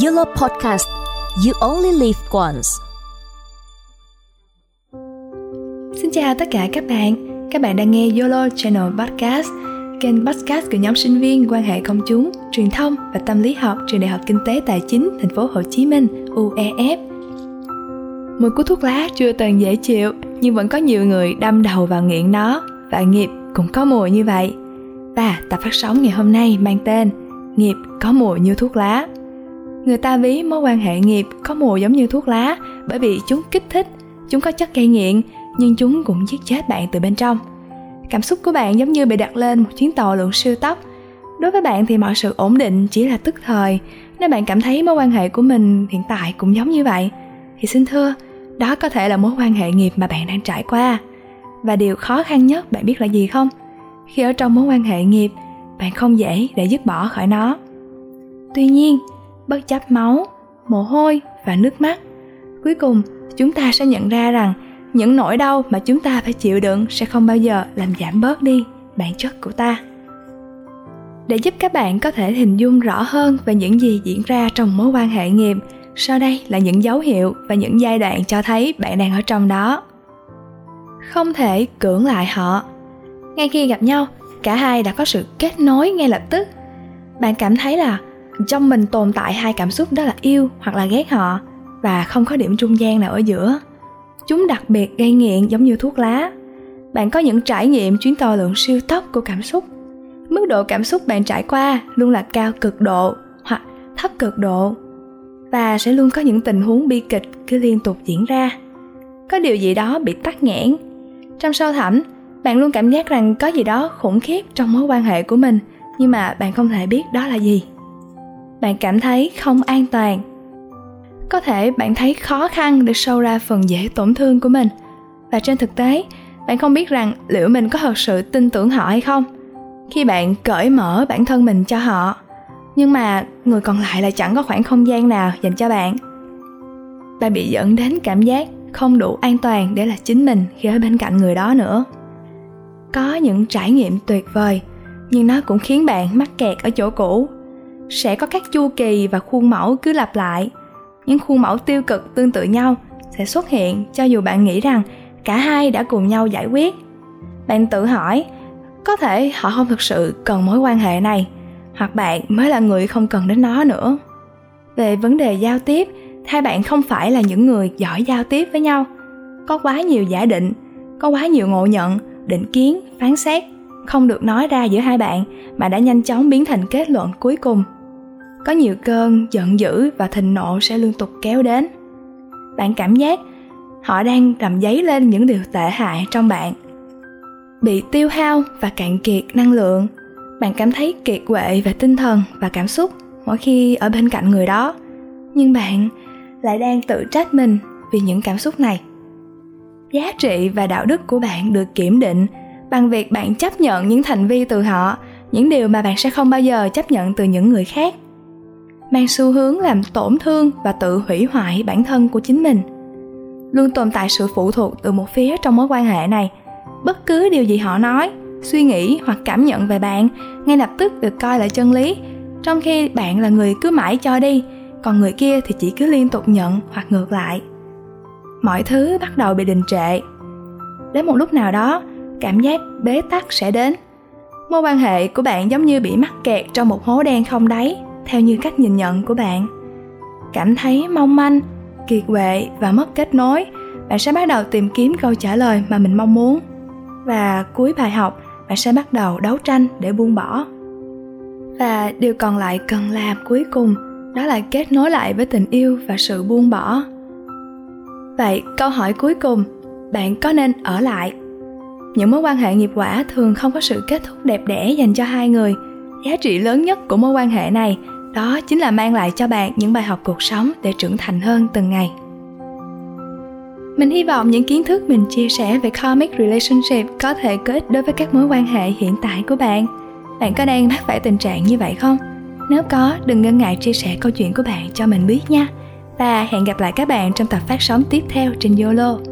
YOLO Podcast You Only Live Once Xin chào tất cả các bạn Các bạn đang nghe YOLO Channel Podcast Kênh podcast của nhóm sinh viên quan hệ công chúng, truyền thông và tâm lý học trường Đại học Kinh tế Tài chính Thành phố Hồ Chí Minh UEF Mùi của thuốc lá chưa từng dễ chịu nhưng vẫn có nhiều người đâm đầu vào nghiện nó và nghiệp cũng có mùi như vậy. Và tập phát sóng ngày hôm nay mang tên Nghiệp có mùi như thuốc lá. Người ta ví mối quan hệ nghiệp có mùi giống như thuốc lá bởi vì chúng kích thích, chúng có chất gây nghiện nhưng chúng cũng giết chết bạn từ bên trong. Cảm xúc của bạn giống như bị đặt lên một chuyến tàu lượng siêu tốc. Đối với bạn thì mọi sự ổn định chỉ là tức thời, nếu bạn cảm thấy mối quan hệ của mình hiện tại cũng giống như vậy, thì xin thưa, đó có thể là mối quan hệ nghiệp mà bạn đang trải qua. Và điều khó khăn nhất bạn biết là gì không? Khi ở trong mối quan hệ nghiệp, bạn không dễ để dứt bỏ khỏi nó. Tuy nhiên, bất chấp máu, mồ hôi và nước mắt, cuối cùng chúng ta sẽ nhận ra rằng những nỗi đau mà chúng ta phải chịu đựng sẽ không bao giờ làm giảm bớt đi bản chất của ta. Để giúp các bạn có thể hình dung rõ hơn về những gì diễn ra trong mối quan hệ nghiệp sau đây là những dấu hiệu và những giai đoạn cho thấy bạn đang ở trong đó. Không thể cưỡng lại họ. Ngay khi gặp nhau cả hai đã có sự kết nối ngay lập tức. Bạn cảm thấy là trong mình tồn tại hai cảm xúc đó là yêu hoặc là ghét họ và không có điểm trung gian nào ở giữa. Chúng đặc biệt gây nghiện giống như thuốc lá. Bạn có những trải nghiệm chuyến tàu lượng siêu tốc của cảm xúc. Mức độ cảm xúc bạn trải qua luôn là cao cực độ hoặc thấp cực độ và sẽ luôn có những tình huống bi kịch cứ liên tục diễn ra. Có điều gì đó bị tắc nghẽn. Trong sâu thẳm, bạn luôn cảm giác rằng có gì đó khủng khiếp trong mối quan hệ của mình nhưng mà bạn không thể biết đó là gì bạn cảm thấy không an toàn. Có thể bạn thấy khó khăn để sâu ra phần dễ tổn thương của mình. Và trên thực tế, bạn không biết rằng liệu mình có thật sự tin tưởng họ hay không. Khi bạn cởi mở bản thân mình cho họ, nhưng mà người còn lại lại chẳng có khoảng không gian nào dành cho bạn. Bạn bị dẫn đến cảm giác không đủ an toàn để là chính mình khi ở bên cạnh người đó nữa. Có những trải nghiệm tuyệt vời, nhưng nó cũng khiến bạn mắc kẹt ở chỗ cũ sẽ có các chu kỳ và khuôn mẫu cứ lặp lại. Những khuôn mẫu tiêu cực tương tự nhau sẽ xuất hiện cho dù bạn nghĩ rằng cả hai đã cùng nhau giải quyết. Bạn tự hỏi, có thể họ không thực sự cần mối quan hệ này, hoặc bạn mới là người không cần đến nó nữa. Về vấn đề giao tiếp, hai bạn không phải là những người giỏi giao tiếp với nhau. Có quá nhiều giả định, có quá nhiều ngộ nhận, định kiến, phán xét không được nói ra giữa hai bạn mà đã nhanh chóng biến thành kết luận cuối cùng có nhiều cơn giận dữ và thịnh nộ sẽ liên tục kéo đến. Bạn cảm giác họ đang làm dấy lên những điều tệ hại trong bạn. Bị tiêu hao và cạn kiệt năng lượng. Bạn cảm thấy kiệt quệ về tinh thần và cảm xúc mỗi khi ở bên cạnh người đó. Nhưng bạn lại đang tự trách mình vì những cảm xúc này. Giá trị và đạo đức của bạn được kiểm định bằng việc bạn chấp nhận những thành vi từ họ, những điều mà bạn sẽ không bao giờ chấp nhận từ những người khác mang xu hướng làm tổn thương và tự hủy hoại bản thân của chính mình. Luôn tồn tại sự phụ thuộc từ một phía trong mối quan hệ này. Bất cứ điều gì họ nói, suy nghĩ hoặc cảm nhận về bạn, ngay lập tức được coi là chân lý. Trong khi bạn là người cứ mãi cho đi, còn người kia thì chỉ cứ liên tục nhận hoặc ngược lại. Mọi thứ bắt đầu bị đình trệ. Đến một lúc nào đó, cảm giác bế tắc sẽ đến. Mối quan hệ của bạn giống như bị mắc kẹt trong một hố đen không đáy theo như cách nhìn nhận của bạn. Cảm thấy mong manh, kiệt quệ và mất kết nối, bạn sẽ bắt đầu tìm kiếm câu trả lời mà mình mong muốn. Và cuối bài học, bạn sẽ bắt đầu đấu tranh để buông bỏ. Và điều còn lại cần làm cuối cùng, đó là kết nối lại với tình yêu và sự buông bỏ. Vậy câu hỏi cuối cùng, bạn có nên ở lại? Những mối quan hệ nghiệp quả thường không có sự kết thúc đẹp đẽ dành cho hai người. Giá trị lớn nhất của mối quan hệ này đó chính là mang lại cho bạn những bài học cuộc sống để trưởng thành hơn từng ngày. Mình hy vọng những kiến thức mình chia sẻ về karmic relationship có thể có ích đối với các mối quan hệ hiện tại của bạn. Bạn có đang mắc phải tình trạng như vậy không? Nếu có, đừng ngần ngại chia sẻ câu chuyện của bạn cho mình biết nha. Và hẹn gặp lại các bạn trong tập phát sóng tiếp theo trên yolo.